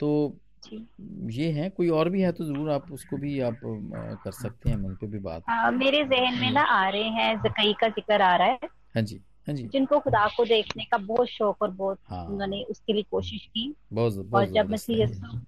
तो ये है कोई और भी है तो ज़रूर आप उसको भी आप कर सकते हैं मिल पे भी बात। आ, मेरे जहन में ना आ रहे हैं जकई का ज़िक्र आ रहा है। हाँ जी हाँ जी। जिनको खुदा को देखने का बहुत शौक और बहुत हाँ। उन्होंने उसके लिए कोशिश की। बहुत, बहुत और जब मसीह हाँ।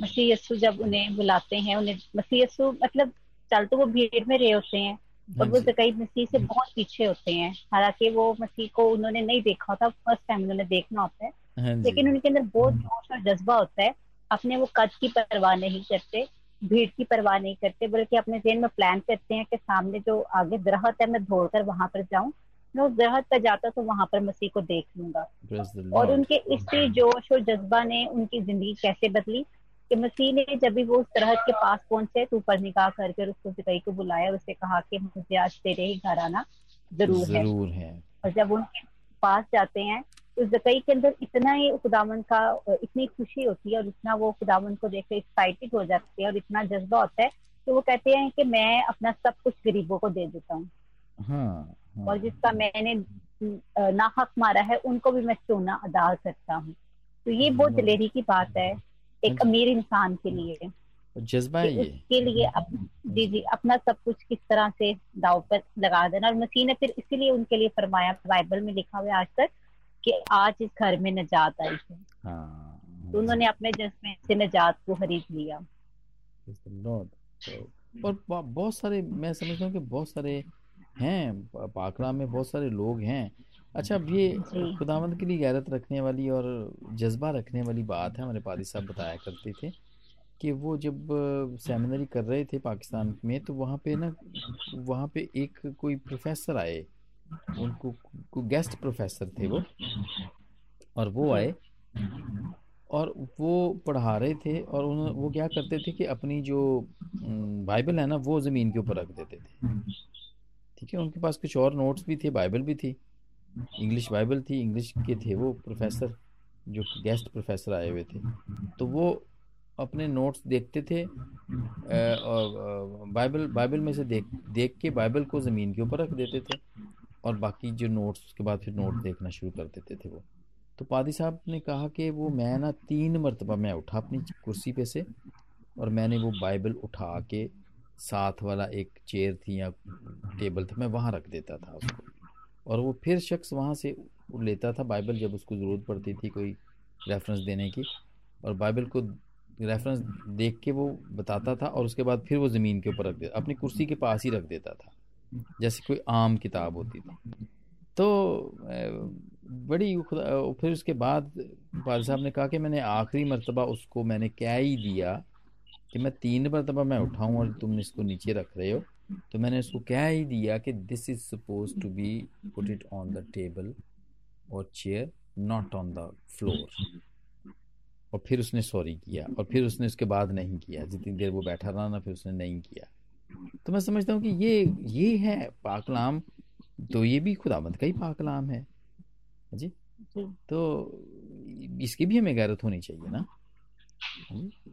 मसीह यस्सु जब उन्हें बुलाते हैं उन्हें मसीह यस्सु मतलब चल तो वो भीड़ में रहे होते हैं और वो जकई मसीह से बहुत पीछे होते हैं। हालाँकि वो मसीह को उन्होंने नहीं देखा होता फ़र्स्ट टाइम उन्होंने देखना होता है। लेकिन उनके अंदर बहुत जोश और जज्बा होता है। अपने वो कद की परवाह नहीं करते भीड़ की परवाह नहीं करते बल्कि अपने जेन में प्लान करते हैं कि सामने जो आगे दरख्त है मैं दौड़कर वहाँ पर जाऊँ। मैं उस दरख्त पर जाता तो वहाँ पर मसीह को देख लूँगा। और उनके इसी जोश और जज्बा ने उनकी ज़िंदगी कैसे बदली कि मसीह ने जब भी वो उस दरख्त के पास पहुँचे तो ऊपर निकाह करके उसको सिकई को बुलाया उससे कहा कि मुझे आज तेरे ही घर आना ज़रूर, ज़रूर है।, है। और जब उनके पास जाते हैं उस जकई के अंदर इतना ही खुदावन का इतनी खुशी होती है और इतना वो खुदावन को देख एक्साइटेड हो जाते हैं और इतना जज्बा होता है तो वो कहते हैं कि मैं अपना सब कुछ गरीबों को दे देता हूँ। हाँ, हाँ, और जिसका मैंने नाहक मारा है उनको भी मैं चोना अदा करता हूँ। तो ये बहुत दिलेरी की बात है एक अमीर इंसान के लिए। जज्बा है ये। उसके लिए अप, जी जी अपना सब कुछ किस तरह से दाव पर लगा देना। और मसीह ने फिर इसीलिए उनके लिए फरमाया बाइबल में लिखा हुआ आज तक कि आज इस घर में नजात आई है। हाँ, तो उन्होंने अपने जज्बे से नजात को खरीद लिया। और बहुत सारे मैं समझता हूँ कि बहुत सारे हैं पाकड़ा में बहुत सारे लोग हैं। अच्छा अब ये खुदावंद के लिए गैरत रखने वाली और जज्बा रखने वाली बात है हमारे पादी साहब बताया करते थे कि वो जब सेमिनरी कर रहे थे पाकिस्तान में तो वहाँ पे ना वहाँ पे एक कोई प्रोफेसर आए उनको को गेस्ट प्रोफेसर थे वो। और वो आए। और वो पढ़ा रहे थे और उन, वो क्या करते थे कि अपनी जो बाइबल है ना, वो ज़मीन के ऊपर रख देते थे। ठीक है, उनके पास कुछ और नोट्स भी थे बाइबल भी थी। इंग्लिश बाइबल थी इंग्लिश के थे वो प्रोफेसर जो गेस्ट प्रोफेसर आए हुए थे। तो वो अपने नोट्स देखते थे और बाइबल बाइबल में से देख देख के बाइबल को ज़मीन के ऊपर रख देते थे। और बाकी जो नोट्स उसके बाद फिर नोट देखना शुरू कर देते थे वो। तो पादी साहब ने कहा कि वो मैं ना तीन मरतबा मैं उठा अपनी कुर्सी पे से और मैंने वो बाइबल उठा के साथ वाला एक चेयर थी या टेबल था मैं वहाँ रख देता था उसको। और वो फिर शख्स वहाँ से लेता था बाइबल जब उसको ज़रूरत पड़ती थी कोई रेफरेंस देने की। और बाइबल को रेफरेंस देख के वो बताता था और उसके बाद फिर वो ज़मीन के ऊपर रख देता अपनी कुर्सी के पास ही रख देता था। जैसे कोई आम किताब होती थी। तो बड़ी फिर उसके बाद पाल साहब ने कहा कि मैंने आखिरी मरतबा उसको मैंने क्या ही दिया कि मैं तीन मरतबा मैं उठाऊं और तुम इसको नीचे रख रहे हो। तो मैंने उसको क्या ही दिया कि this is suppose to be put it on the table और chair not on the floor और फिर उसने सॉरी किया और फिर उसने उसके बाद नहीं किया। जितनी देर वो बैठा रहा ना, फिर उसने नहीं किया। तो मैं समझता हूँ कि ये ये है पाकलाम तो ये भी खुदाबंद का ही पाकलाम है। जी? तो इसकी भी हमें गैरत होनी चाहिए ना।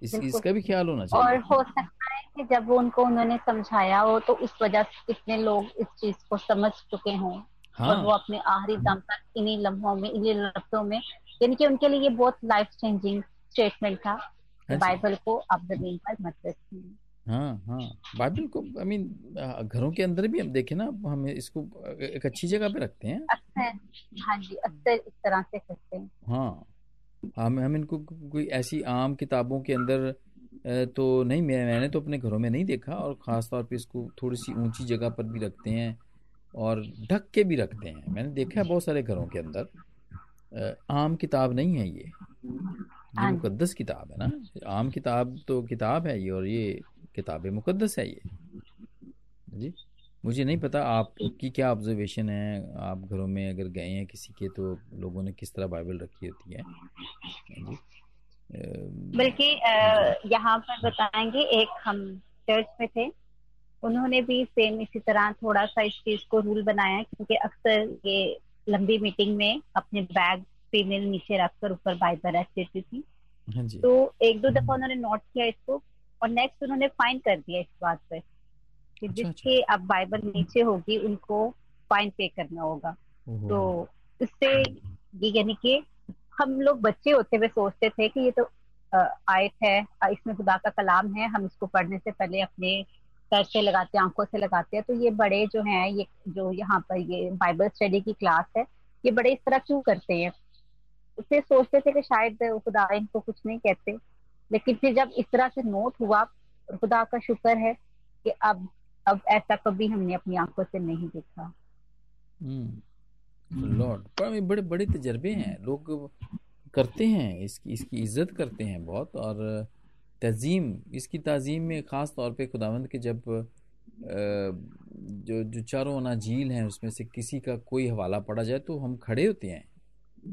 इस, इसका भी ख्याल होना चाहिए। और हो सकता है कि जब वो उनको उन्होंने समझाया हो तो उस वजह से कितने लोग इस चीज़ को समझ चुके हों। हाँ। और वो अपने आखिरी दम तक इन्हीं लम्हों में इन्हीं लफ्जों में यानी कि उनके लिए बहुत लाइफ चेंजिंग स्टेटमेंट था बाइबल अच्छा। को आप ज़मीन पर मत हाँ हाँ। बाइबल को आई मीन घरों के अंदर भी हम देखें ना हम इसको एक अच्छी जगह पे रखते हैं। अक्सर हाँ जी अक्सर इस तरह से करते हैं। हाँ। हम हम इनको कोई ऐसी आम किताबों के अंदर तो नहीं मैं मैंने तो अपने घरों में नहीं देखा और ख़ास तौर पे इसको थोड़ी सी ऊँची जगह पर भी रखते हैं और ढक के भी रखते हैं। मैंने देखा है बहुत सारे घरों के अंदर। आम किताब नहीं है ये। ये हाँ मुकद्दस किताब है ना। आम किताब तो किताब है ये और ये किताब मुकद्दस है ये। जी। मुझे नहीं पता आपकी क्या ऑब्जर्वेशन है आप घरों में अगर गए हैं किसी के तो लोगों ने किस तरह बाइबल रखी होती है? जी। बल्कि यहाँ पर बताएँगे एक हम चर्च में थे उन्होंने भी सेम इसी तरह थोड़ा सा इस चीज़ को रूल बनाया क्योंकि अक्सर ये लंबी मीटिंग में अपने बैग फीमेल नीचे रखकर ऊपर बाइबल रख देती थी। हाँ तो एक दो दफ़ा उन्होंने नोट किया इसको और नेक्स्ट उन्होंने फाइन कर दिया इस बात पे कि अच्छा, जिसके अच्छा। अब बाइबल नीचे होगी उनको फाइन पे करना होगा। तो इससे ये यानी कि हम लोग बच्चे होते हुए सोचते थे कि ये तो आयत है इसमें खुदा का कलाम है हम इसको पढ़ने से पहले अपने सर से लगाते हैं आँखों से लगाते हैं। तो ये बड़े जो हैं ये जो यहाँ पर ये बाइबल स्टडी की क्लास है ये बड़े इस तरह क्यों करते हैं? उससे सोचते थे कि शायद खुदा इनको कुछ नहीं कहते। लेकिन फिर जब इस तरह से नोट हुआ, खुदा का शुक्र है कि अब अब ऐसा कभी हमने अपनी आँखों से नहीं देखा। लॉर्ड, पर बड़े बड़े तजर्बे हैं। लोग करते हैं, इसकी इसकी इज़्ज़त करते हैं बहुत, और तज़ीम, इसकी तज़ीम में ख़ास तौर पे खुदावंद के जब जो जो चारों अना झील हैं, उसमें से किसी का कोई हवाला पड़ा जाए तो हम खड़े होते हैं।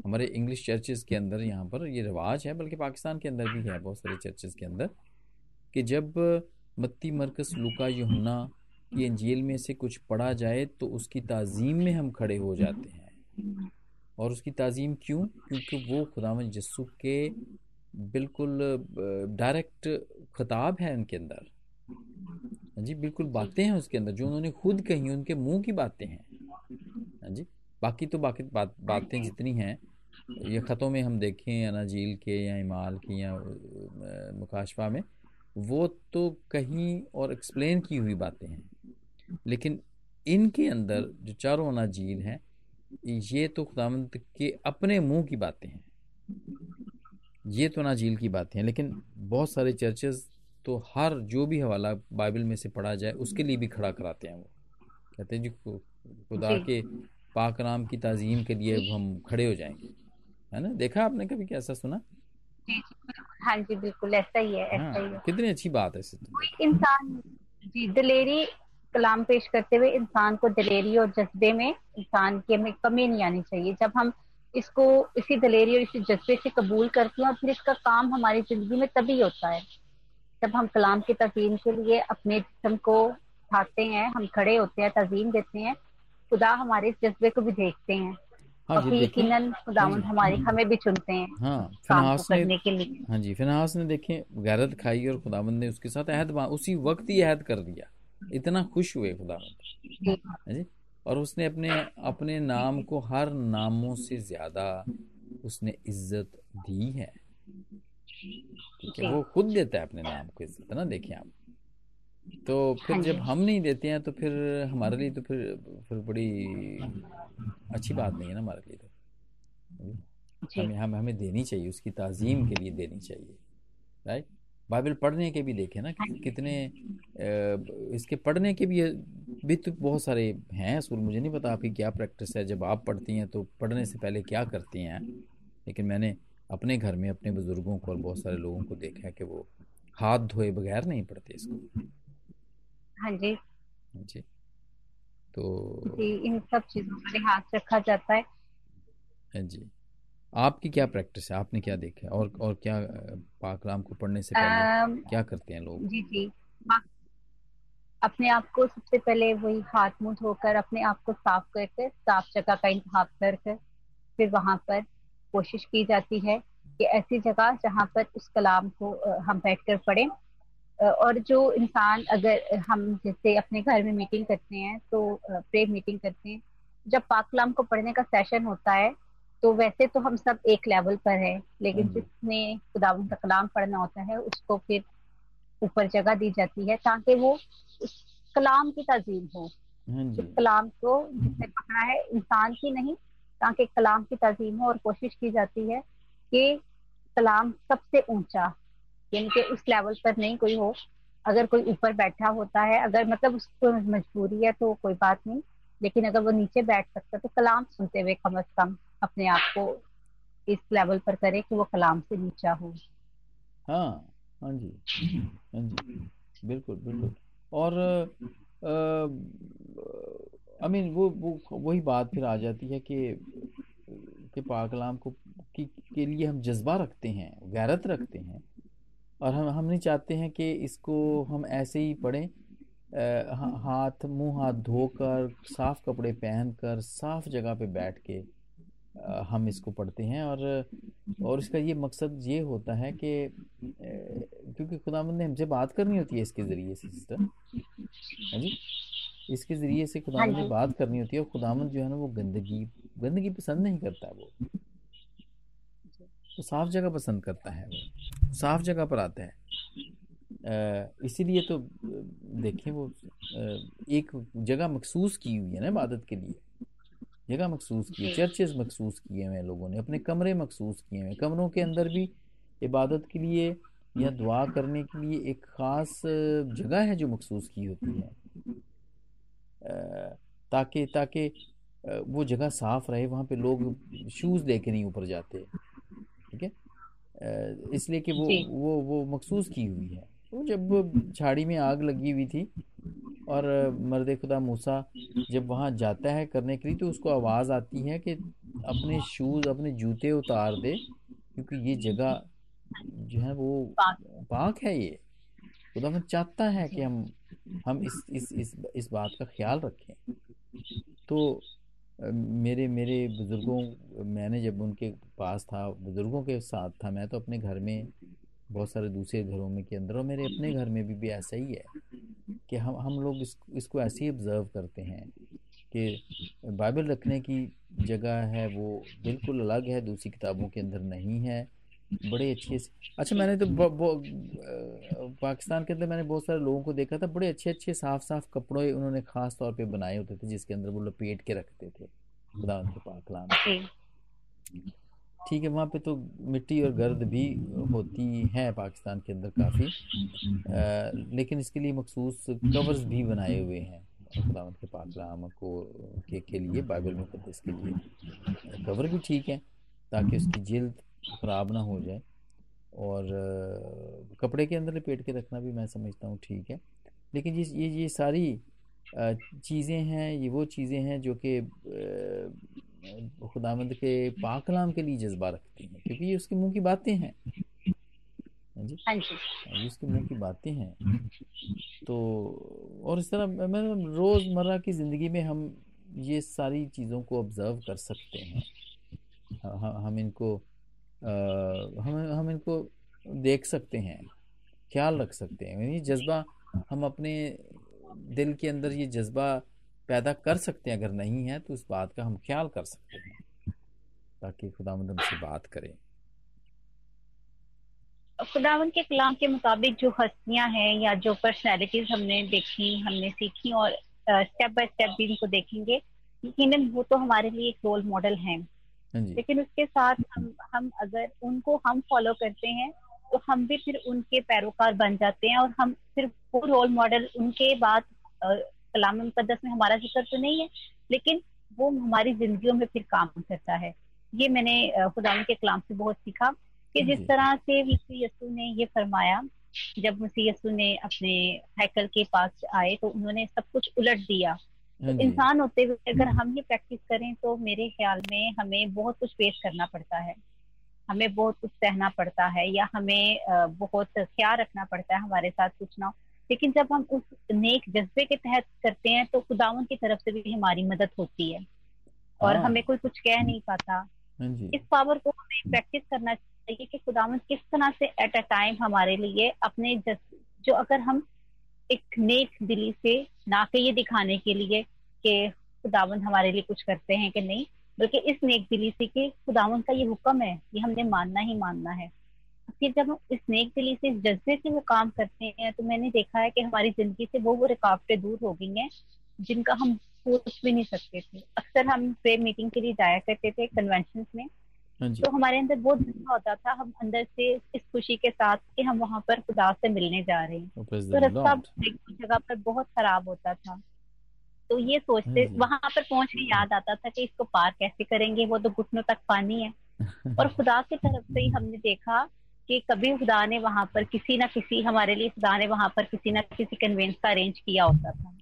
हमारे इंग्लिश चर्चेज़ के अंदर यहाँ पर ये रिवाज है, बल्कि पाकिस्तान के अंदर भी है बहुत सारे चर्चेज़ के अंदर, कि जब मत्ती मरकस, लुका यहुना की अंजील में से कुछ पढ़ा जाए तो उसकी तज़ीम में हम खड़े हो जाते हैं। और उसकी तज़ीम क्यों? क्योंकि वो खुदावन जस्सू के बिल्कुल डायरेक्ट खिताब है उनके अंदर। हाँ जी, बिल्कुल बातें हैं उसके अंदर, जो उन्होंने खुद कही उनके मुँह की बातें हैं। हाँ जी बाकी तो बाकी बात बातें जितनी हैं ये ख़तों में हम देखें या ना झील के या इमाल की या मुकाशफा में वो तो कहीं और एक्सप्लेन की हुई बातें हैं। लेकिन इनके अंदर जो चारों अना झील हैं ये तो खुदामंद के अपने मुँह की बातें हैं। ये तो ना झील की बातें हैं लेकिन बहुत सारे चर्चेज तो हर जो भी हवाला बाइबल में से पढ़ा जाए उसके लिए भी खड़ा कराते हैं वो। कहते हैं जी खुदा के पाक नाम की ताजीम के लिए हम खड़े हो जाएँगे। है ना? देखा आपने कभी कैसा सुना? हाँ जी बिल्कुल ऐसा ही है ऐसा हाँ, ही है। कितनी अच्छी बात है इंसान जी दलेरी कलाम पेश करते हुए इंसान को दलेरी और जज्बे में इंसान की हमें कमी नहीं आनी चाहिए। जब हम इसको इसी दलेरी और इसी जज्बे से कबूल करते हैं और फिर इसका काम हमारी ज़िंदगी में तभी होता है। जब हम कलाम की तजीम के लिए अपने जिसम को उठाते हैं हम खड़े होते हैं तजीम देते हैं खुदा हमारे इस जज्बे को भी देखते हैं। हाँ और यकीनन खुदावंद हमारे हमें भी चुनते हैं हाँ फिनहास ने के लिए। हाँ जी फिनहास ने देखे गैरत खाई और खुदावंद ने उसके साथ अहद उसी वक्त ही अहद कर दिया। इतना खुश हुए खुदावंद। हाँ जी और उसने अपने अपने नाम को हर नामों से ज़्यादा उसने इज़्ज़त दी है। ठीक है वो खुद देता है अपने नाम को इज़्ज़त ना? देखिए आप। तो फिर हाँ जब हम नहीं देते हैं तो फिर हमारे लिए तो फिर फिर बड़ी अच्छी बात नहीं है ना हमारे लिए तो। हमें हम हमें देनी चाहिए उसकी तज़ीम के लिए देनी चाहिए राइट बाइबल पढ़ने के भी देखे ना कि, कितने इसके पढ़ने के भी भी तो बहुत सारे हैं असूल मुझे नहीं पता आपकी क्या प्रैक्टिस है जब आप पढ़ती हैं तो पढ़ने से पहले क्या करती हैं? लेकिन मैंने अपने घर में अपने बुज़ुर्गों को और बहुत सारे लोगों को देखा है कि वो हाथ धोए बगैर नहीं पढ़ते इसको। हाँ जी। जी। तो जी इन सब चीज़ों पर हाथ रखा जाता है। हाँ जी। आपकी क्या प्रैक्टिस है? आपने क्या देखा है? और और क्या पाकलाम को पढ़ने से पहले um, क्या करते हैं लोग? जी जी। अपने आप को सबसे पहले वही हाथ मुँह धोकर अपने आप को साफ़ करके साफ़ जगह का इंतज़ाम कर फिर वहाँ पर कोशिश की जाती है कि ऐसी जगह जहाँ पर उस कलाम को हम बैठकर पढ़ें। और जो इंसान अगर हम जैसे अपने घर में मीटिंग करते हैं तो प्रे मीटिंग करते हैं जब पाक कलाम को पढ़ने का सेशन होता है तो वैसे तो हम सब एक लेवल पर है लेकिन हम्म। जिसने खुदावन का कलाम पढ़ना होता है उसको फिर ऊपर जगह दी जाती है ताकि वो उस कलाम की तजीम हो हाँ उस कलाम को जिसने पढ़ना है इंसान की नहीं ताकि कलाम की तजीम हो और कोशिश की जाती है कि कलाम सबसे ऊँचा यानी कि उस लेवल पर नहीं कोई हो। अगर कोई ऊपर बैठा होता है अगर मतलब उसको मजबूरी है तो कोई बात नहीं। लेकिन अगर वो नीचे बैठ सकता है तो कलाम सुनते हुए कम अज कम अपने आप को इस लेवल पर करे कि वो कलाम से नीचा हो। हाँ हाँ जी हाँ जी बिल्कुल बिल्कुल। और आई मीन वो वो वही बात फिर आ जाती है कि कि पाकलाम को की, के लिए हम जज्बा रखते हैं गैरत रखते हैं। और हम हम नहीं चाहते हैं कि इसको हम ऐसे ही पढ़ें हाथ मुँह हाथ धोकर साफ़ कपड़े पहनकर साफ़ जगह पे बैठ के हम इसको पढ़ते हैं। और और इसका ये मकसद ये होता है कि क्योंकि खुदामंद ने हमसे बात करनी होती है इसके ज़रिए से सिस्टर। हाँ जी? इसके ज़रिए से खुदामंद ने हाँ बात करनी होती है और खुदामंद जो है ना वो गंदगी गंदगी पसंद नहीं करता वो। वो साफ़ जगह पसंद करता है वो। साफ़ जगह पर आता है। इसीलिए तो देखें वो एक जगह मखसूस की हुई है ना इबादत के लिए। जगह मखसूस की है चर्चेज मखसूस किए हुए हैं लोगों ने अपने कमरे मखसूस किए हुए कमरों के अंदर भी इबादत के लिए या दुआ करने के लिए एक ख़ास जगह है जो मखसूस की होती है। ताकि ताकि वो जगह साफ़ रहे वहाँ पे लोग शूज़ लेके नहीं ऊपर जाते। इसलिए कि वो वो वो मखसूस की हुई है। तो जब झाड़ी में आग लगी हुई थी और मर्द खुदा मूसा जब वहाँ जाता है करने के लिए तो उसको आवाज़ आती है कि अपने शूज़ अपने जूते उतार दे क्योंकि ये जगह जो है वो पाक। है ये। खुदा चाहता है कि हम हम इस इस इस इस बात का ख्याल रखें। तो मेरे मेरे बुज़ुर्गों मैंने जब उनके पास था बुज़ुर्गों के साथ था मैं तो अपने घर में बहुत सारे दूसरे घरों में के अंदर और मेरे अपने घर में भी, भी ऐसा ही है कि हम हम लोग इस, इसको ऐसे ही ऑब्ज़र्व करते हैं कि बाइबल रखने की जगह है वो बिल्कुल अलग है दूसरी किताबों के अंदर नहीं है। बड़े अच्छे से। अच्छा मैंने तो पाकिस्तान के अंदर मैंने बहुत सारे लोगों को देखा था बड़े अच्छे अच्छे साफ़ साफ़ कपड़े उन्होंने खास तौर पे बनाए होते थे जिसके अंदर वो लपेट के रखते थे खुदा उनके पाकलाम ठीक है वहाँ पे तो मिट्टी और गर्द भी होती है पाकिस्तान के अंदर काफ़ी। लेकिन इसके लिए मखसूस कवर्स भी बनाए हुए हैं खुदावंत के पाकलाम को के, के लिए बाइबल मुकदस के लिए। कवर भी ठीक है ताकि उसकी जिल्द ख़राब ना हो जाए। और कपड़े के अंदर लपेट के रखना भी मैं समझता हूँ ठीक है। लेकिन ये ये ये सारी चीज़ें हैं ये वो चीज़ें हैं जो कि खुदामंद के पाकलाम के लिए जज्बा रखती हैं क्योंकि ये उसके मुँह की बातें हैं। हाँ जी। हाँ ये उसके मुँह की बातें हैं। तो और इस तरह मैं रोज़मर्रा की ज़िंदगी में हम ये सारी चीज़ों को ऑब्ज़र्व कर सकते हैं हम इनको हम हम इनको देख सकते हैं, ख्याल रख सकते हैं। ये जज्बा, हम अपने दिल के अंदर ये जज्बा पैदा कर सकते हैं, अगर नहीं है तो उस बात का हम ख्याल कर सकते हैं, ताकि खुदावंद हमसे बात करें। खुदावन के कलाम के मुताबिक जो हस्तियाँ हैं या जो पर्सनैलिटीज हमने देखी, हमने सीखी और स्टेप बाय स्टेप भी इनको देखेंगे, यकीनन वो तो हमारे लिए एक रोल मॉडल हाँ। लेकिन उसके साथ हम हम अगर उनको हम फॉलो करते हैं तो हम भी फिर उनके पैरोकार बन जाते हैं और हम फिर वो रोल मॉडल उनके बाद कलाम मुकदस में हमारा ज़िक्र तो नहीं है लेकिन वो हमारी जिंदगियों में फिर काम करता है। ये मैंने खुदा के कलाम से बहुत सीखा कि जिस तरह से मसीह यसु ने ये फरमाया जब मसीह यसु ने अपने हैकल के पास आए तो उन्होंने सब कुछ उलट दिया। तो इंसान होते हुए अगर हम ही प्रैक्टिस करें तो मेरे ख्याल में हमें बहुत कुछ पेश करना पड़ता है। हमें बहुत कुछ सहना पड़ता है या हमें बहुत ख्याल रखना पड़ता है हमारे साथ कुछ ना लेकिन जब हम उस नेक जज्बे के तहत करते हैं तो खुदावन की तरफ़ से भी हमारी मदद होती है। और हाँ। हमें कोई कुछ कह नहीं पाता। हाँ इस पावर को हमें प्रैक्टिस करना चाहिए कि खुदावन किस तरह से एट अ टाइम हमारे लिए अपने जो अगर हम एक नेक दिली से ना के ये दिखाने के लिए कि खुदावन हमारे लिए कुछ करते हैं कि नहीं, बल्कि इस नेक दिली से कि खुदावन का ये हुक्म है, ये हमने मानना ही मानना है। फिर जब हम इस नेक दिली से जज्बे से वो काम करते हैं तो मैंने देखा है कि हमारी ज़िंदगी से वो वो रुकावटें दूर हो गई हैं, जिनका हम सोच भी नहीं सकते थे। अक्सर हम प्रेयर मीटिंग के लिए जाया करते थे कन्वेंशन में तो हमारे अंदर बहुत जज्बा होता था हम अंदर से इस खुशी के साथ कि हम वहाँ पर खुदा से मिलने जा रहे हैं। तो रास्ता जगह पर बहुत खराब होता था। तो ये सोचते हाँ वहाँ पर पहुँच के याद आता था कि इसको पार कैसे करेंगे वो तो घुटनों तक पानी है। और खुदा की तरफ़ से ही हमने देखा कि कभी खुदा ने वहाँ पर किसी ना किसी हमारे लिए खुदा ने वहाँ पर किसी ना किसी कन्वेंस का अरेंज किया होता था।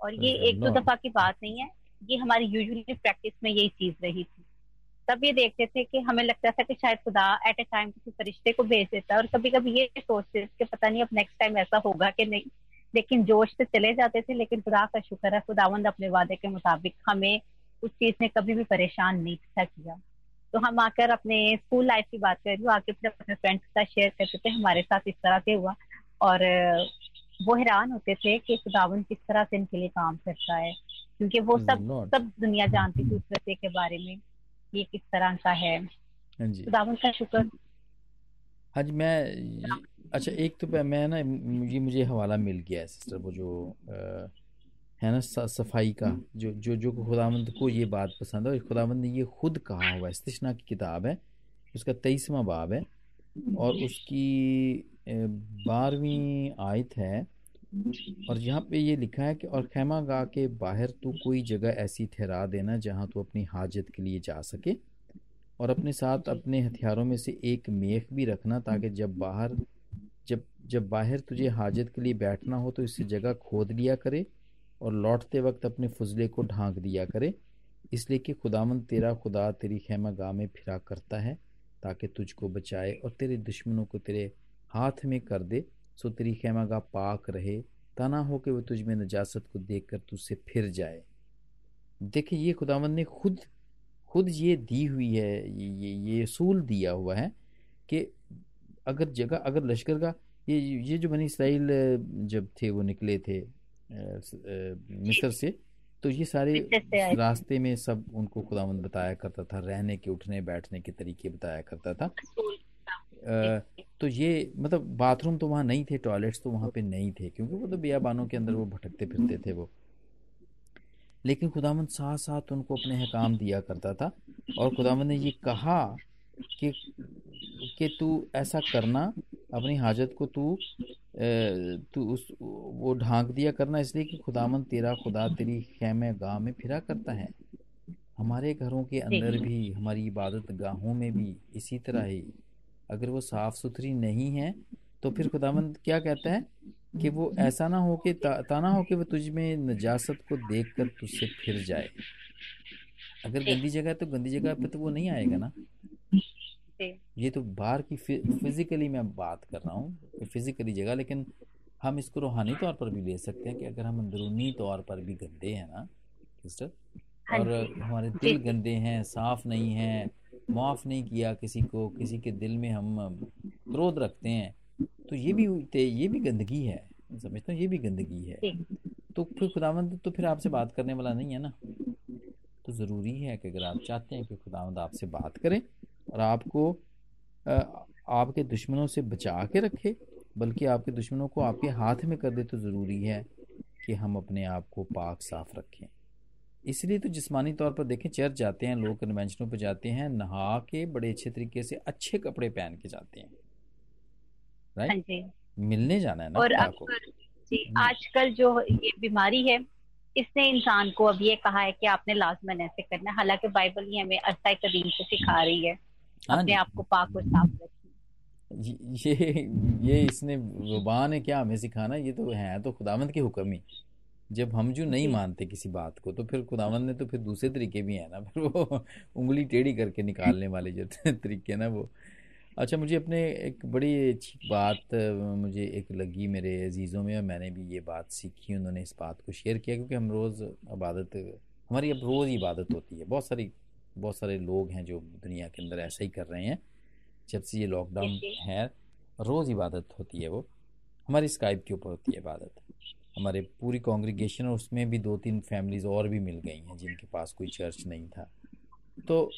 और ये एक दो दफ़ा की बात नहीं है ये हमारी यूजुअली प्रैक्टिस में यही चीज़ रही थी। तब ये देखते थे कि हमें लगता था कि शायद खुदा एट ए टाइम किसी फरिश्ते को भेज देता और कभी कभी ये सोचते कि पता नहीं अब नेक्स्ट टाइम ऐसा होगा कि नहीं। लेकिन जोश से चले जाते थे लेकिन खुदा का शुक्र है खुदावंद अपने वादे के मुताबिक हमें उस चीज़ ने कभी भी परेशान नहीं था किया। तो हम आकर अपने स्कूल लाइफ की बात कर रही हूँ आके फिर अपने फ्रेंड्स के साथ शेयर करते थे हमारे साथ इस तरह से हुआ। और वो हैरान होते थे कि खुदावन किस तरह से इनके लिए काम करता है क्योंकि वो सब सब दुनिया जानती थी उस रस्ते के बारे में। ये किस तरह का है? हाँ जी। खुदावन का शुक्र। हाँ जी मैं अच्छा एक तो मैं ना ये मुझे हवाला मिल गया है सिस्टर वो जो आ, है ना सफ़ाई का जो जो जो खुदावंद को ये बात पसंद है और खुदावंद ने ये खुद कहा हुआ है की किताब है उसका तेईसवा बाब है और उसकी बारहवीं आयत है और यहाँ पे ये लिखा है कि, और खेमा गा के बाहर तू कोई जगह ऐसी ठहरा देना जहाँ तू अपनी हाजत के लिए जा सके और अपने साथ अपने हथियारों में से एक मेख भी रखना ताकि जब बाहर, जब जब बाहर तुझे हाजत के लिए बैठना हो तो इससे जगह खोद लिया करे और लौटते वक्त अपने फजले को ढांक दिया करे। इसलिए कि खुदामंद तेरा खुदा तेरी खेमा गाह में फिरा करता है ताकि तुझको बचाए और तेरे दुश्मनों को तेरे हाथ में कर दे सो तेरी खेमा गाह पाक रहे तना हो कि वह तुझ में नजासत को देख कर तुझसे फिर जाए। देखिए ये खुदावंद ने खुद खुद ये दी हुई है ये ये सूल दिया हुआ है कि अगर जगह अगर लश्कर का ये ये जो बनी इसराइल जब थे वो निकले थे मिस्र से तो ये सारे रास्ते में सब उनको खुदावंद बताया करता था रहने के उठने बैठने के तरीके बताया करता था। तो ये मतलब बाथरूम तो वहाँ नहीं थे टॉयलेट्स तो वहाँ पे नहीं थे क्योंकि वो तो बियाबानों के अंदर वो भटकते फिरते थे वो। लेकिन खुदावंद साथ साथ उनको अपने हकाम दिया करता था और खुदावंद ने ये कहा कि कि तू ऐसा करना अपनी हाजत को तू तू उस वो ढांक दिया करना इसलिए कि खुदामंद तेरा खुदा तेरी खैमे गाह में फिरा करता है। हमारे घरों के अंदर भी हमारी इबादत गाहों में भी इसी तरह ही अगर वो साफ़ सुथरी नहीं है तो फिर खुदामंद क्या कहता है कि वो ऐसा ना हो कि ता, ताना हो कि वो तुझ में नजासत को देख कर तुझसे फिर जाए। अगर गंदी जगह तो गंदी जगह पे तो वो नहीं आएगा ना। ये तो बाहर की फिजिकली मैं बात कर रहा हूँ फिजिकली जगह लेकिन हम इसको रूहानी तौर पर भी ले सकते हैं कि अगर हम अंदरूनी तौर पर भी गंदे हैं ना सिस्टर हाँ और हमारे दिल गंदे हैं साफ़ नहीं है माफ़ नहीं किया किसी को किसी के दिल में हम क्रोध रखते हैं तो ये भी ये भी गंदगी है। समझता हूँ ये भी गंदगी है। तो फिर खुदावंद तो फिर आपसे बात करने वाला नहीं है ना? तो ज़रूरी है कि अगर आप चाहते हैं कि खुदावंद आपसे बात करें और आपको आपके दुश्मनों से बचा के रखे बल्कि आपके दुश्मनों को आपके हाथ में कर दे तो ज़रूरी है कि हम अपने आप को पाक साफ़ रखें। इसलिए तो जिस्मानी तौर पर देखें चर्च जाते हैं लोग कन्वेंशनों पर जाते हैं नहा के बड़े अच्छे तरीके से अच्छे कपड़े पहन के जाते हैं। राइट हाँ मिलने जाना है ना और जी हम्म। आजकल जो ये बीमारी है इसने इंसान को अब ये कहा है कि आपने लाजमन ऐसे करना हालाँकि बाइबल ही हमें अरसा कदीम से सिखा रही है हाँ अपने आप को पाक और साफ़ रखना ये ये इसने वबा ने क्या हमें सिखाना? ये तो है तो खुदावंत के हुक्म ही। जब हम जो नहीं मानते किसी बात को तो फिर खुदावंत ने तो फिर दूसरे तरीके भी है ना फिर वो उंगली टेढ़ी करके निकालने वाले जो तरीके ना वो। अच्छा मुझे अपने एक बड़ी अच्छी बात मुझे एक लगी मेरे अजीज़ों में और मैंने भी ये बात सीखी उन्होंने इस बात को शेयर किया क्योंकि हम रोज़ इबादत हमारी अब रोज़ इबादत होती है। बहुत सारी बहुत सारे लोग हैं जो दुनिया के अंदर ऐसा ही कर रहे हैं जब से ये लॉकडाउन है रोज़ इबादत होती है वो। हमारी स्काइप के ऊपर होती है इबादत। हमारे पूरी कॉन्ग्रीगेशन और उसमें भी दो तीन फैमिलीज़ और भी मिल गई हैं जिनके पास कोई चर्च नहीं था। तो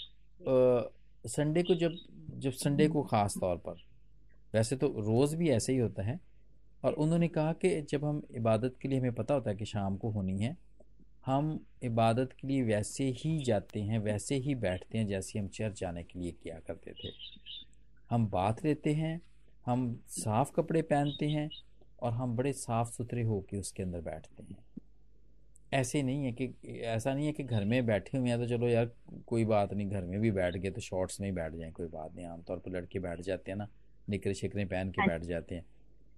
संडे को जब जब संडे को ख़ास तौर पर, वैसे तो रोज़ भी ऐसे ही होता है और उन्होंने कहा कि जब हम इबादत के लिए, हमें पता होता है कि शाम को होनी है, हम इबादत के लिए वैसे ही जाते हैं, वैसे ही बैठते हैं जैसे हम चर्च जाने के लिए किया करते थे। हम बात लेते हैं, हम साफ़ कपड़े पहनते हैं और हम बड़े साफ़ सुथरे होकर उसके अंदर बैठते हैं। ऐसे नहीं है कि ऐसा नहीं है कि घर में बैठे हुए हैं तो चलो यार कोई बात नहीं घर में भी बैठ गए तो शॉर्ट्स में ही बैठ जाए कोई बात नहीं। आमतौर पर लड़के बैठ जाते हैं ना निकरे शिकरे पहन के हाँ बैठ जाते हैं।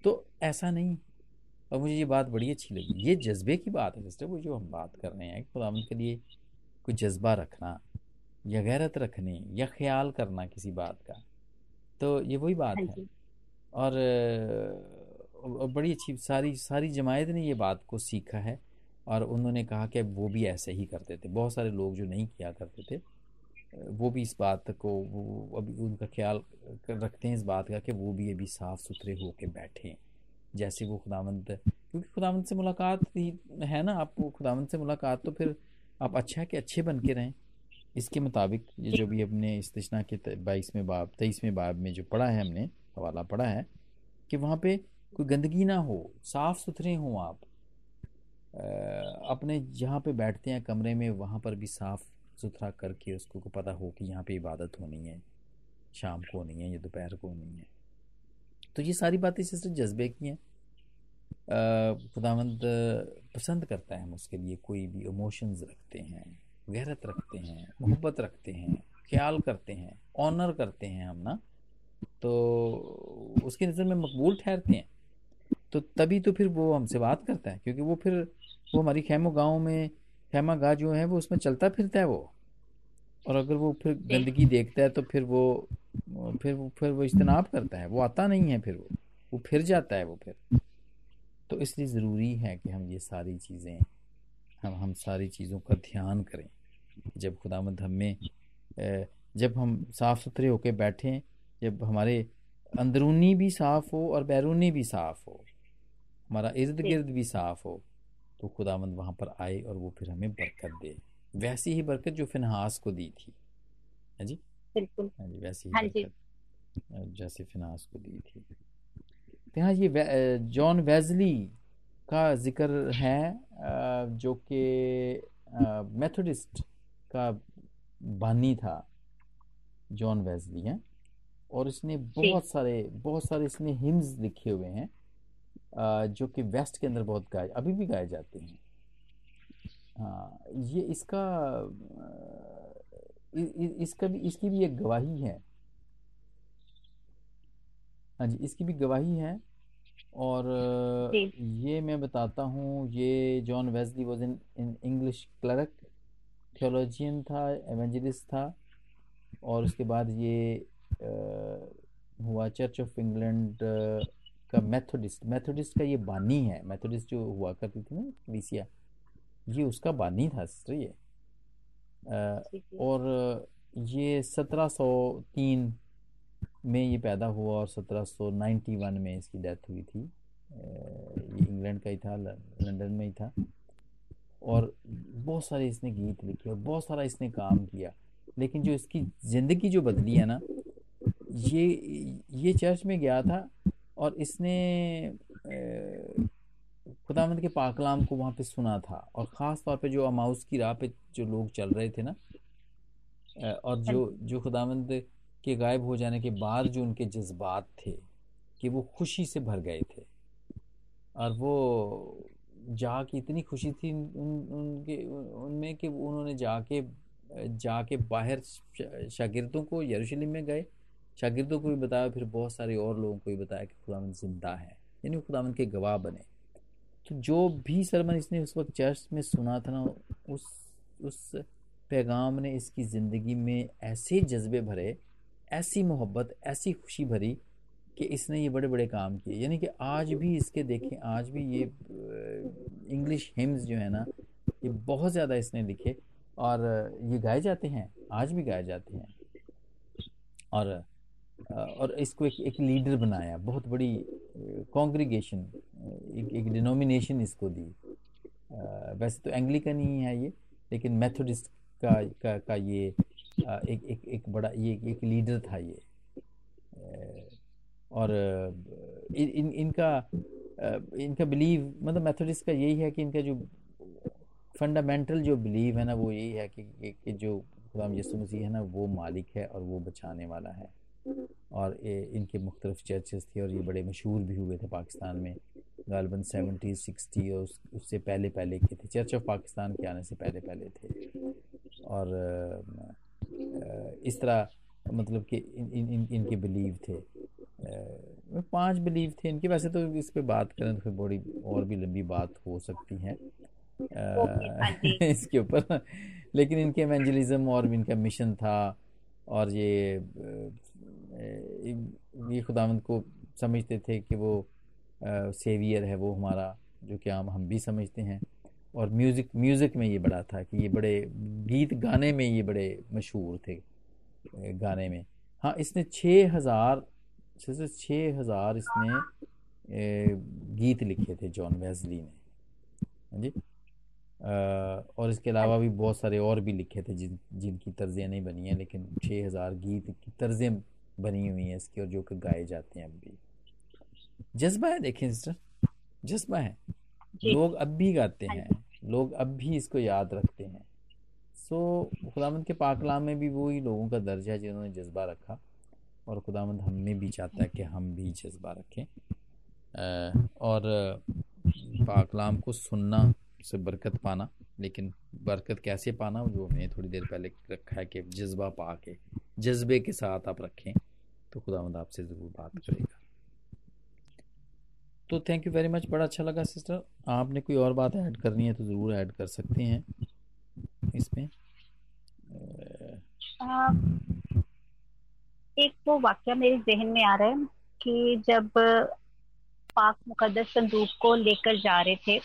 तो ऐसा नहीं। और मुझे ये बात बड़ी अच्छी लगी। ये जज्बे की बात है सिस्टर वो जो हम बात कर रहे हैं खुदा के लिए कोई जज्बा रखना या गैरत रखने या ख्याल करना किसी बात का तो ये वही बात हाँ है। और, और बड़ी अच्छी, सारी सारी जमायत ने ये बात को सीखा है और उन्होंने कहा कि वो भी ऐसे ही करते थे। बहुत सारे लोग जो नहीं किया करते थे, वो भी इस बात को, वो अभी उनका ख्याल रखते हैं इस बात का कि वो भी अभी साफ़ सुथरे होके बैठे जैसे वो खुदावंत, क्योंकि खुदावंत से मुलाकात ही है ना, आप खुदावंत से मुलाकात तो फिर आप अच्छा है कि अच्छे बन के रहें। इसके मुताबिक ये जो भी अपने इस्तना के बाईसवें बाब, तेईसवें बाब में जो पढ़ा है हमने, हवाला पढ़ा है, कि वहाँ पे कोई गंदगी ना हो साफ़ सुथरे हों आप। अपने जहाँ पे बैठते हैं कमरे में, वहाँ पर भी साफ़ सुथरा करके उसको को पता हो कि यहाँ पे इबादत होनी है, शाम को होनी है या दोपहर को होनी है। तो ये सारी बातें सिर्फ़ जज्बे की हैं। खुदावंद पसंद करता है हम उसके लिए कोई भी इमोशंस रखते हैं गहरत रखते हैं, मोहब्बत रखते हैं, ख्याल करते हैं ऑनर करते हैं हम ना तो उसकी नज़र में मकबूल ठहरते हैं। तो तभी तो फिर वो हमसे बात करता है क्योंकि वो फिर वो हमारी खैमो गाँव में खेमा गाह जो है वो उसमें चलता फिरता है वो। और अगर वो फिर गंदगी देखता है तो फिर वो फिर वो फिर वो इज्तनाब करता है। वो आता नहीं है फिर वो। वो फिर जाता है वो फिर। तो इसलिए ज़रूरी है कि हम ये सारी चीज़ें हम हम सारी चीज़ों का ध्यान करें। जब खुदामद हमें जब हम साफ़ सुथरे होकर बैठें जब हमारे अंदरूनी भी साफ़ हो और बैरूनी भी साफ़ हो हमारा इर्द गिर्द भी साफ़ हो तो खुदावंद वहाँ पर आए और वो फिर हमें बरकत दे। वैसी ही बरकत जो फिनहास को दी थी। है जी? बिल्कुल। हाँ जी वैसी ही हाँ बरकत जैसे फिनहास को दी थी। तो यहाँ ये जॉन वेजली का ज़िक्र है जो कि मेथोडिस्ट का बानी था। जॉन वेजली है और इसने बहुत सारे बहुत सारे इसने हिम्स लिखे हुए हैं। जो कि वेस्ट के अंदर बहुत गाए अभी भी गाए जाते हैं। हाँ ये इसका इसका भी इसकी भी एक गवाही है। हाँ जी इसकी भी गवाही है और ये मैं बताता हूँ ये John Wesley was in in English clerk theologian था एवेंजलिस्ट था और उसके बाद ये आ, हुआ चर्च ऑफ़ इंग्लैंड का मेथोडिस्ट मेथोडिस्ट का ये बानी है मेथोडिस्ट जो हुआ करती थी ना लीसिया ये उसका बानी था सिस्टर ये और ये 1703 में ये पैदा हुआ और 1791 में इसकी डेथ हुई थी। ये इंग्लैंड का ही था लंदन में ही था। और बहुत सारे इसने गीत लिखे और बहुत सारा इसने काम किया। लेकिन जो इसकी ज़िंदगी जो बदली है ना ये ये चर्च में गया था और इसने खुदामंद के पाकलाम को वहाँ पे सुना था। और ख़ास तौर पे जो अमाउस की राह पे जो लोग चल रहे थे ना और जो जो खुदामंद के गायब हो जाने के बाद जो उनके जज्बात थे, कि वो खुशी से भर गए थे। और वो जा जाके इतनी खुशी थी उन उनके, उनमें कि उन्होंने जाके जाके बाहर शागिर्दों को यरूशलेम में गए शागिर्दों को भी बताया, फिर बहुत सारे और लोगों को भी बताया कि खुदावंद ज़िंदा है, यानी खुदावंद के गवाह बने। तो जो भी सरमन इसने उस वक्त चर्च में सुना था ना, उस उस पैगाम ने इसकी ज़िंदगी में ऐसे जज्बे भरे, ऐसी मोहब्बत, ऐसी खुशी भरी कि इसने ये बड़े बड़े काम किए। यानी कि आज भी इसके देखें, आज भी ये इंग्लिश हिम्स जो है ना, ये बहुत ज़्यादा इसने लिखे, और ये गाए जाते हैं, आज भी गाए जाते हैं। और और इसको एक एक लीडर बनाया बहुत बड़ी कॉन्ग्रीगेशन एक एक डिनोमिनेशन इसको दी। वैसे तो एंग्लिकन ही है ये लेकिन मेथोडिस्ट का का, का ये एक एक एक बड़ा ये एक लीडर था ये। और इन, इन इनका इनका बिलीव मतलब मेथोडिस्ट का यही है कि इनका जो फंडामेंटल जो बिलीव है ना वो यही है कि, कि जो खुदाम यसु मसीह है ना वो मालिक है और वो बचाने वाला है। और ये इनके मुख्तलिफ़ चर्चेस थे और ये बड़े मशहूर भी हुए थे पाकिस्तान में। गालबन सेवेंटी सिक्सटी और उस, उससे पहले पहले के थे। चर्च ऑफ़ पाकिस्तान के आने से पहले पहले थे। और इस तरह मतलब कि इन, इन, इन, इनके बिलीव थे। पाँच बिलीव थे इनके। वैसे तो इस पे बात करें तो फिर बड़ी और भी लंबी बात हो सकती है। हाँ इसके ऊपर। लेकिन इनके एवेंजलिज्म और इनका मिशन था। और ये ये खुदावंद को समझते थे कि वो सेवियर है वो हमारा, जो कि आम हम भी समझते हैं। और म्यूज़िक म्यूज़िक में ये बड़ा था कि ये बड़े गीत गाने में ये बड़े मशहूर थे गाने में। हाँ इसने छः हज़ार से छः हज़ार इसने गीत लिखे थे जॉन वेजली ने। हाँ जी? और इसके अलावा भी बहुत सारे और भी लिखे थे जिन, जिनकी तर्जें नहीं बनी हैं, लेकिन छः हज़ार गीत की तर्जें बनी हुई हैं इसकी और जो कि गाए जाते हैं अब भी। जज्बा है देखें सिस्टर जज्बा है। लोग अब भी गाते हाँ हैं लोग अब भी इसको याद रखते हैं। सो खुदामंद के पाकलाम में भी वही लोगों का दर्जा है जिन्होंने जज्बा रखा और खुदामंद हमें भी चाहता है कि हम भी जज्बा रखें। और पाकलाम को सुनना से बरकत पाना लेकिन बरकत कैसे पाना जो हमने थोड़ी देर पहले रखा है कि जज्बा पा के जज्बे के साथ आप रखें तो खुदावंद आपसे ज़रूर बात करेगा। तो थैंक यू वेरी मच बड़ा अच्छा लगा सिस्टर आपने कोई और बात ऐड करनी है तो ज़रूर ऐड कर सकते हैं इसमें। एक वो वाक्य मेरे जहन में आ रहा है कि जब पाक मुकदस संदूक को लेकर जा रहे थे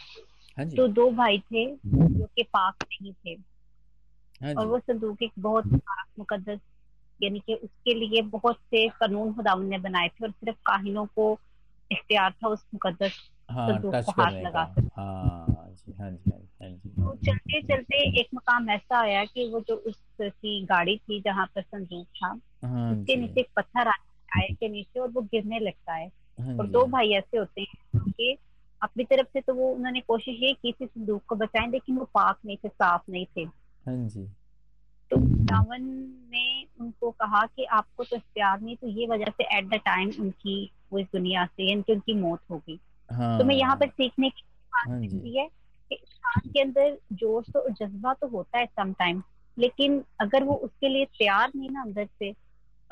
हाँ तो दो भाई थे जो कि पाक नहीं थे। हाँ और वो संदूक एक बहुत पाक मुकदस यानी कि उसके लिए बहुत से कानून खुदावन ने बनाए थे और सिर्फ़ काहिनों को इख्तियार था उस मुकदस हाँ, को हाथ लगा हाँ, हाँ, तो चलते चलते एक मकाम ऐसा आया कि वो जो उसकी गाड़ी थी जहाँ पर संदूक था उसके नीचे एक पत्थर आया के नीचे और वो गिरने लगता है। और दो भाई ऐसे होते हैं कि अपनी तरफ़ से तो वो उन्होंने कोशिश ये की थी संदूक को बचाएँ लेकिन वो पाक नहीं थे साफ़ नहीं थे। हाँ जी। तो रावण ने उनको कहा कि आपको तो इख्तियार नहीं तो ये वजह से एट द टाइम उनकी वो इस दुनिया से यानी कि उनकी मौत होगी हाँ, तो मैं यहाँ पर सीखने की बात हाँ है कि इंसान के अंदर जोश तो जज्बा तो होता है समटाइम लेकिन अगर वो उसके लिए तैयार नहीं ना अंदर से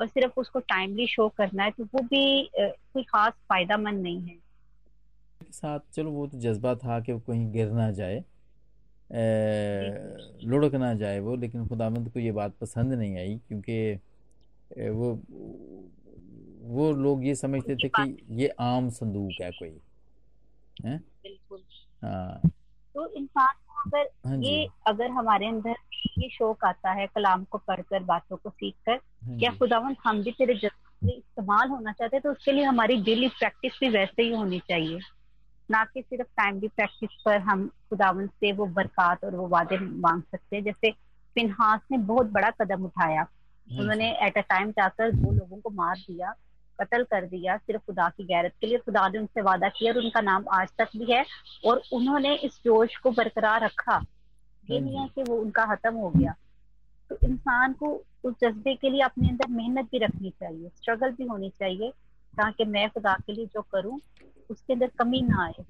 और सिर्फ़ उसको टाइमली शो करना है तो वो भी कोई खास फ़ायदा मंद नहीं है। साथ चलो वो तो जज्बा था कि वो कहीं गिर ना जाए। लुढ़क ना जाए वो लेकिन खुदामंद को ये बात पसंद नहीं आई क्योंकि वो वो लोग ये समझते थे कि ये आम संदूक है कोई। है? हाँ। तो इंसान अगर हाँ ये अगर हमारे अंदर ये शौक आता है कलाम को पढ़कर बातों को सीख कर हाँ या खुदावंत हम भी तेरे जज्बे इस्तेमाल होना चाहते हैं? तो उसके लिए हमारी डेली प्रैक्टिस भी वैसे ही होनी चाहिए। ना कि सिर्फ़ टाइमली प्रैक्टिस पर हम खुदावन से वो बरकत और वो वादे मांग सकते हैं। जैसे फिनहास ने बहुत बड़ा कदम उठाया। उन्होंने एट अ टाइम जाकर दो लोगों को मार दिया कत्ल कर दिया सिर्फ़ खुदा की गैरत के लिए। खुदा ने उनसे वादा किया और उनका नाम आज तक भी है और उन्होंने इस जोश को बरकरार रखा। ये नहीं है कि वो उनका खत्म हो गया। तो इंसान को उस जज्बे के लिए अपने अंदर मेहनत भी रखनी चाहिए स्ट्रगल भी होनी चाहिए। ताकि मैं खुदा के लिए जो करूँ उसके अंदर कमी ना आए।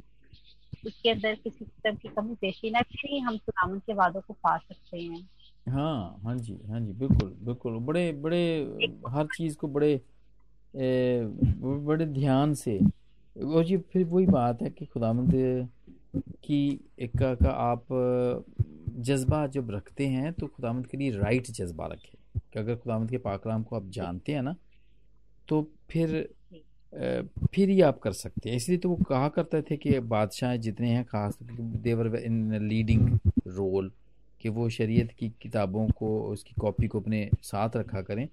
उसके अंदर किसी किस्म की कमी पेशी ना फिर ही हम खुदावन के वादों को पा सकते हैं। हाँ हाँ जी हाँ जी बिल्कुल बिल्कुल। बड़े बड़े हर चीज़ को बड़े ए, बड़े ध्यान से। वो जी फिर वही बात है कि खुदामंद की का, का आप जज्बा जब रखते हैं तो खुदामंद के लिए राइट जज्बा रखें। कि अगर खुदामंद के पाकलाम को आप जानते हैं ना तो फिर फिर ही आप कर सकते हैं। इसलिए तो वो कहा करते थे कि बादशाह जितने हैं खास देवर इन लीडिंग रोल कि वो शरीयत की किताबों को उसकी कॉपी को अपने साथ रखा करें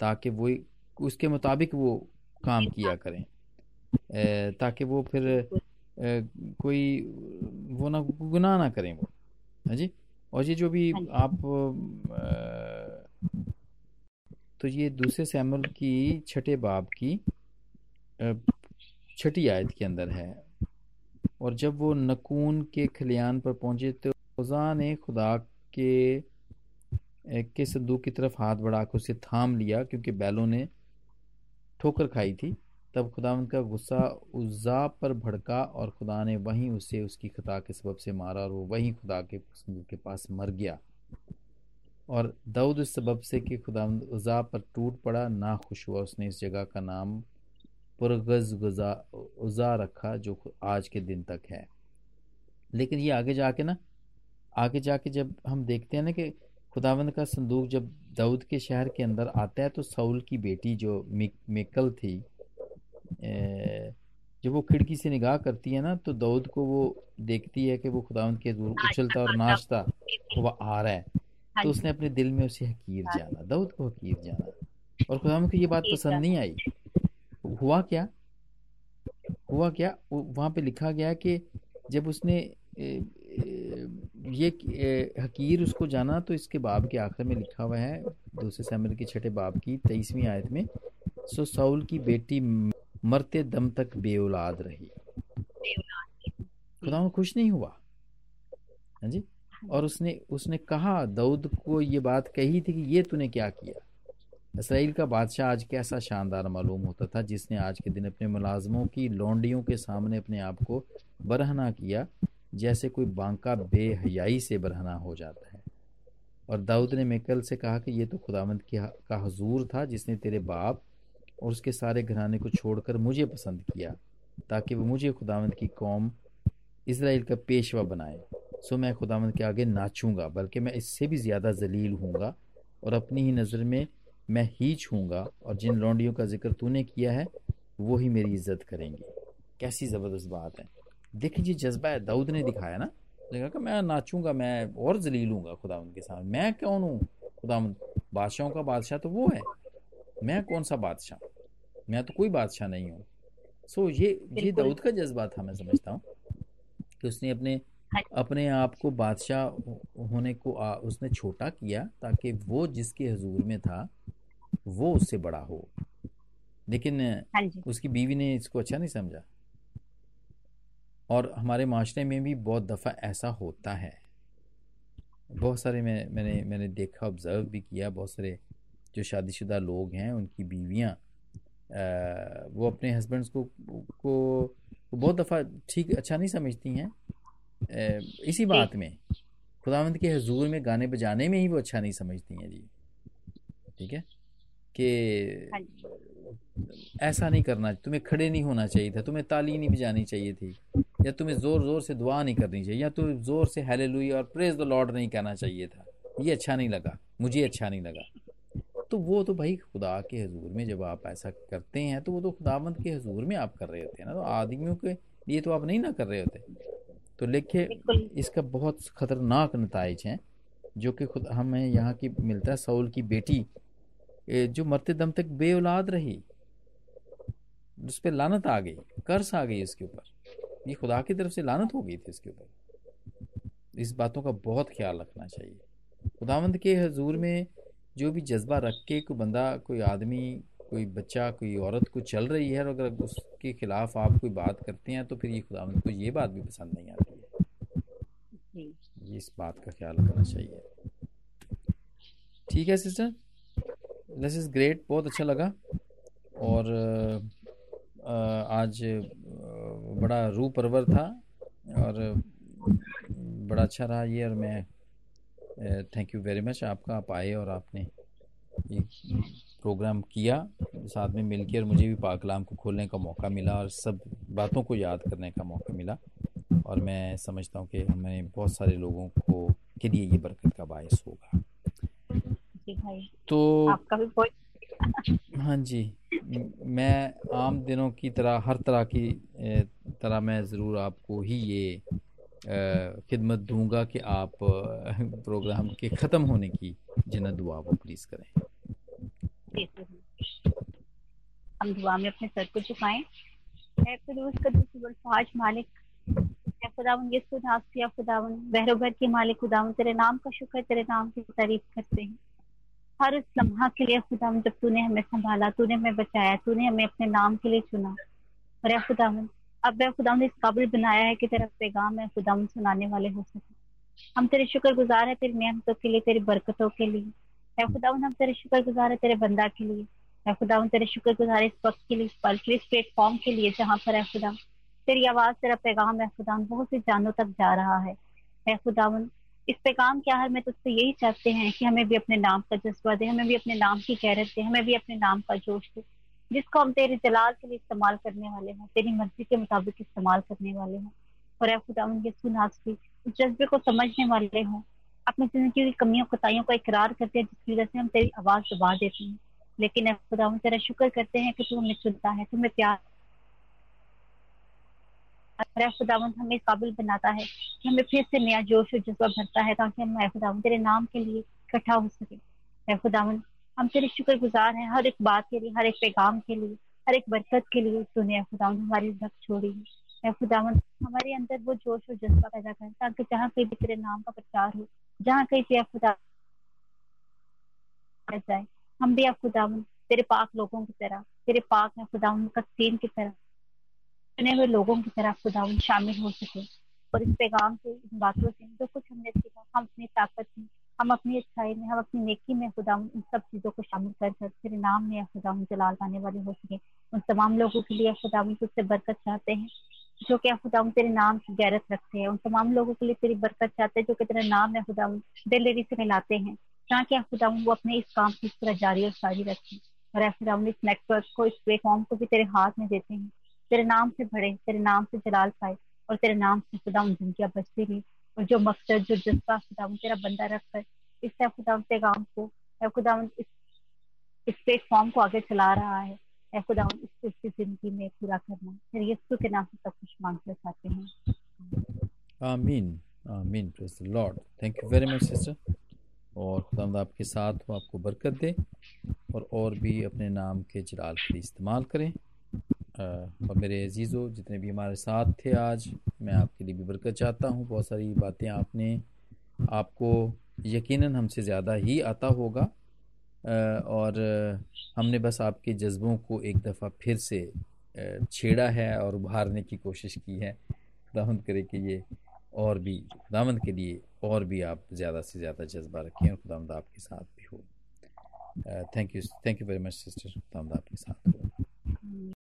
ताकि वो उसके मुताबिक वो काम किया करें। ताकि वो फिर कोई वो ना गुनाह ना करें वो। हाँ जी? और ये जो भी हाँ आप तो ये दूसरे सैमल की छठे बाब की छठी आयत के अंदर है। और जब वो नकून के खलियान पर पहुँचे तो खुदा ने खुदा के के संदूक की तरफ़ हाथ बढ़ाकर उसे थाम लिया, क्योंकि बैलों ने ठोकर खाई थी। तब खुदा उनका गुस्सा उज्जा पर भड़का और खुदा ने वहीं उसे उसकी खता के सबब से मारा और वो वहीं खुदा के संदूक के पास मर गया। और दाऊद इस सबब से कि खुदा उज़ा पर टूट पड़ा, ना खुश हुआ उसने इस जगह का नाम पुरगज उज़ा रखा जो आज के दिन तक है। लेकिन ये आगे जाके ना आगे जाके जब हम देखते हैं ना कि खुदावंद का संदूक जब दाऊद के शहर के अंदर आता है तो सऊल की बेटी जो मिकल थी जब वो खिड़की से निगाह करती है ना तो दाऊद को वो देखती है कि वो खुदावंद के दूर उछलता और नाचता वो आ रहा है। तो उसने अपने दिल में उसे हकीर जाना दाऊद को हकीर जाना। और खुदावंद को ये बात पसंद नहीं आई। हुआ क्या? हुआ क्या? वहाँ पे लिखा गया कि जब उसने ये हकीर उसको जाना तो इसके बाब के आखिर में लिखा हुआ है, दूसरे सैमल के छठे बाब की तेईसवीं आयत में, सो साउल की बेटी मरते दम तक बेऔलाद रही। खुदा खुश नहीं हुआ? हाँ जी? और उसने उसने कहा, दाऊद को ये बात कही थी कि ये तूने क्या किया? इसराइल का बादशाह आज कैसा शानदार मालूम होता था, जिसने आज के दिन अपने मुलाजमों की लौंडियों के सामने अपने आप को बरहना किया, जैसे कोई बांका बेहयाई से बरहना हो जाता है। और दाऊद ने मेकल से कहा कि ये तो खुदावंत की का हजूर था, जिसने तेरे बाप और उसके सारे घराने को छोड़कर मुझे पसंद किया, ताकि वो मुझे खुदावंत की कौम इसराइल का पेशवा बनाए। सो मैं खुदावंत के आगे नाचूँगा, बल्कि मैं इससे भी ज़्यादा जलील हूँगा और अपनी ही नज़र में मैं ही छूँगा और जिन लौंडियों का ज़िक्र तूने किया है वो ही मेरी इज़्ज़त करेंगे। कैसी ज़बरदस्त बात है। देखिए जी जज्बा है दाऊद ने दिखाया ना। देखा कि मैं नाचूँगा मैं और जलील हूँगा खुदा के सामने। मैं कौन हूँ? खुदा बादशाहों का बादशाह तो वो है। मैं कौन सा बादशाह? मैं तो कोई बादशाह नहीं हूँ। सो ये ये दाऊद का जज्बा था मैं समझता हूँ। कि उसने अपने हाँ अपने आप को बादशाह होने को आ, उसने छोटा किया ताकि वो जिसके हजूर में था वो उससे बड़ा हो। लेकिन हाँ उसकी बीवी ने इसको अच्छा नहीं समझा। और हमारे माशरे में भी बहुत दफ़ा ऐसा होता है। बहुत सारे मैं मैंने मैंने देखा ऑब्ज़र्व भी किया बहुत सारे जो शादीशुदा लोग हैं उनकी बीवियाँ वो अपने हस्बैंड्स को को बहुत दफ़ा ठीक अच्छा नहीं समझती हैं। इसी बात में खुदावंद के हजूर में गाने बजाने में ही वो अच्छा नहीं समझती हैं जी। ठीक है? कि हाँ ऐसा नहीं करना तुम्हें खड़े नहीं होना चाहिए था तुम्हें ताली नहीं बजानी चाहिए थी या तुम्हें ज़ोर ज़ोर से दुआ नहीं करनी चाहिए या तुम्हें ज़ोर से हेले लुई और प्रेज द लॉर्ड नहीं कहना चाहिए था। ये अच्छा नहीं लगा मुझे अच्छा नहीं लगा। तो वो तो भाई खुदा के हजूर में जब आप ऐसा करते हैं तो वो तो खुदावंत के हजूर में आप कर रहे होते हैं ना तो आदमियों के लिए तो आप नहीं ना कर रहे होते। तो लिखे इसका बहुत खतरनाक नतज हैं जो कि खुद हमें यहाँ की मिलता है सऊल की बेटी जो मरते दम तक बे औलाद रही उस पर लानत आ गई कर्स आ गई इसके ऊपर। ये खुदा की तरफ़ से लानत हो गई थी इसके ऊपर। इस बातों का बहुत ख्याल रखना चाहिए। खुदावंद के हजूर में जो भी जज्बा रख के कोई बंदा कोई आदमी कोई बच्चा कोई औरत को चल रही है और अगर उसके खिलाफ आप कोई बात करते हैं तो फिर ये खुदावंद को ये बात भी पसंद नहीं आती है। इस बात का ख्याल रखना चाहिए। ठीक है सिस्टर? दिस इज़ ग्रेट बहुत अच्छा लगा। और आज बड़ा रू परवर था और बड़ा अच्छा रहा ये और मैं थैंक यू वेरी मच आपका। आप आए और आपने ये प्रोग्राम किया, साथ में मिलकर और मुझे भी पाकलाम को खोलने का मौका मिला और सब बातों को याद करने का मौका मिला। और मैं समझता हूँ कि हमें बहुत सारे लोगों को, के लिए ये बरकत का बायस होगा। तो आपका भी बहुत हाँ जी मैं आम दिनों की तरह हर तरह की तरह मैं ज़रूर आपको ही ये खिदमत दूँगा कि आप प्रोग्राम के ख़त्म होने की जना दुआ वो प्लीज़ करें। हम दुआ में अपने सर को झुकाएँ। आज मालिक खुदावन ये खुदावन बहरोबर के मालिक खुदावन तेरे नाम का शुक्र तेरे नाम की तारीफ़ करते हैं। हर उस लम्हा के लिए खुदा, जब तूने हमें संभाला, तूने हमें बचाया, तूने हमें अपने नाम के लिए चुना। और खुदा, अब मैं खुदा इस काबिल बनाया है कि तेरा पैगाम है खुदा सुनाने वाले हो सके। हम तेरे शुक्र गुजार है तेरी नियमतों के लिए, तेरी बरकतों के लिए। है खुदा, हम तेरे शुक्र गुजार है तेरे बंदा के लिए। है खुदा तेरे शुक्र गुजार इस वक्त के लिए, इस पल के लिए, इस प्लेटफॉर्म के लिए, जहाँ पर है खुदा, तेरी आवाज़, तेरा पैगाम है खुदा बहुत सी जानों तक जा रहा है। खुदावन इस पे पैगाम क्या है मैं तुझसे यही चाहते हैं कि हमें भी अपने नाम का जज्बा दे, हमें भी अपने नाम की गैरत दे, हमें भी अपने नाम का जोश दे, जिसको हम तेरे जलाल के लिए इस्तेमाल करने वाले हैं, तेरी मर्ज़ी के मुताबिक इस्तेमाल करने वाले हैं। और खुदा उनके सुनाज की उस जज्बे को समझने वाले हों। अपनी ज़िंदगी की कमियों कोताहियों का इकरार करते हैं जिसकी वजह से हम तेरी आवाज़ दबा देते हैं। लेकिन खुदा तेरा शुक्र करते हैं कि तू हमें चुनता है तुम्हें प्यार खुदावंत हमें काबिल बनाता है, कि हमें फिर से नया जोश और जज्बा भरता है, ताकि हम खुदावंत तेरे नाम के लिए इकट्ठा हो सके। खुदावंत हम तेरे शुक्र गुजार हैं हर एक बात के लिए, हर एक पैगाम के लिए, हर एक बरकत के लिए तूने खुदावंत हमारी रख छोड़ी है। खुदावन हमारे अंदर वो जोश और जज्बा पैदा कर, ताकि जहाँ कहीं भी तेरे नाम का प्रचार हो, जहाँ कहीं भी खुदा जाए, हम भी खुदावन तेरे पाक लोगों की तरह, तेरे पाक खुदावन का सीन की तरह चुने हुए लोगों की तरह खुदावन शामिल हो सके। और इस पैगाम से, इन बातों से जो कुछ हमने सीखा, हम अपनी ताकत में, हम अपनी अच्छाई में, हम अपनी नेकी में खुदा इन सब चीज़ों को शामिल कर कर तेरे नाम में खुदा जलाल पाने वाले हो सके। उन तमाम लोगों के लिए खुदा तुझसे बरकत चाहते हैं, जो कि खुदा तेरे नाम की गैरत रखते हैं। उन तमाम लोगों के लिए तेरी बरकत चाहते हैं, जो कि तेरे नाम में खुदा दिलेरी से मिलाते हैं, ताकि खुदा वो अपने इस काम की इस तरह जारी और सारी रखें। और खुदा इस नेटवर्क को, इस प्लेटफॉर्म को भी तेरे हाथ में देते हैं। तेरे नाम से भरे, तेरे नाम से जलाल पाए और तेरे नाम से खुदा जिंदगियाँ बचती रही। और जो मकसद, जो जज्बा खुदा तेरा बंदा रख कर इस तरह खुदा पैगाम को खुदा इस इस प्लेटफॉर्म को आगे चला रहा है। खुदा ज़िंदगी में पूरा करना। फिर यीशु के नाम से सब कुछ चाहते हैं। आमीन आमीन praise the Lord thank you very much sister और खुदा आपके साथ हो, आपको बरकत दे। और और भी अपने नाम के जलाल के लिए इस्तेमाल करें। और मेरे अजीज़ों, जितने भी हमारे साथ थे आज, मैं आपके लिए भी बरकत चाहता हूँ। बहुत सारी बातें आपने, आपको यकीनन हमसे ज़्यादा ही आता होगा। और हमने बस आपके जज्बों को एक दफ़ा फिर से छेड़ा है और उभारने की कोशिश की है। खुदावंद करे कि ये और भी खुदावंद के लिए और भी आप ज़्यादा से ज़्यादा जज्बा रखें और खुदावंद आपके साथ भी हो। Thank you thank you very much sister खुदावंद आपके साथ हो।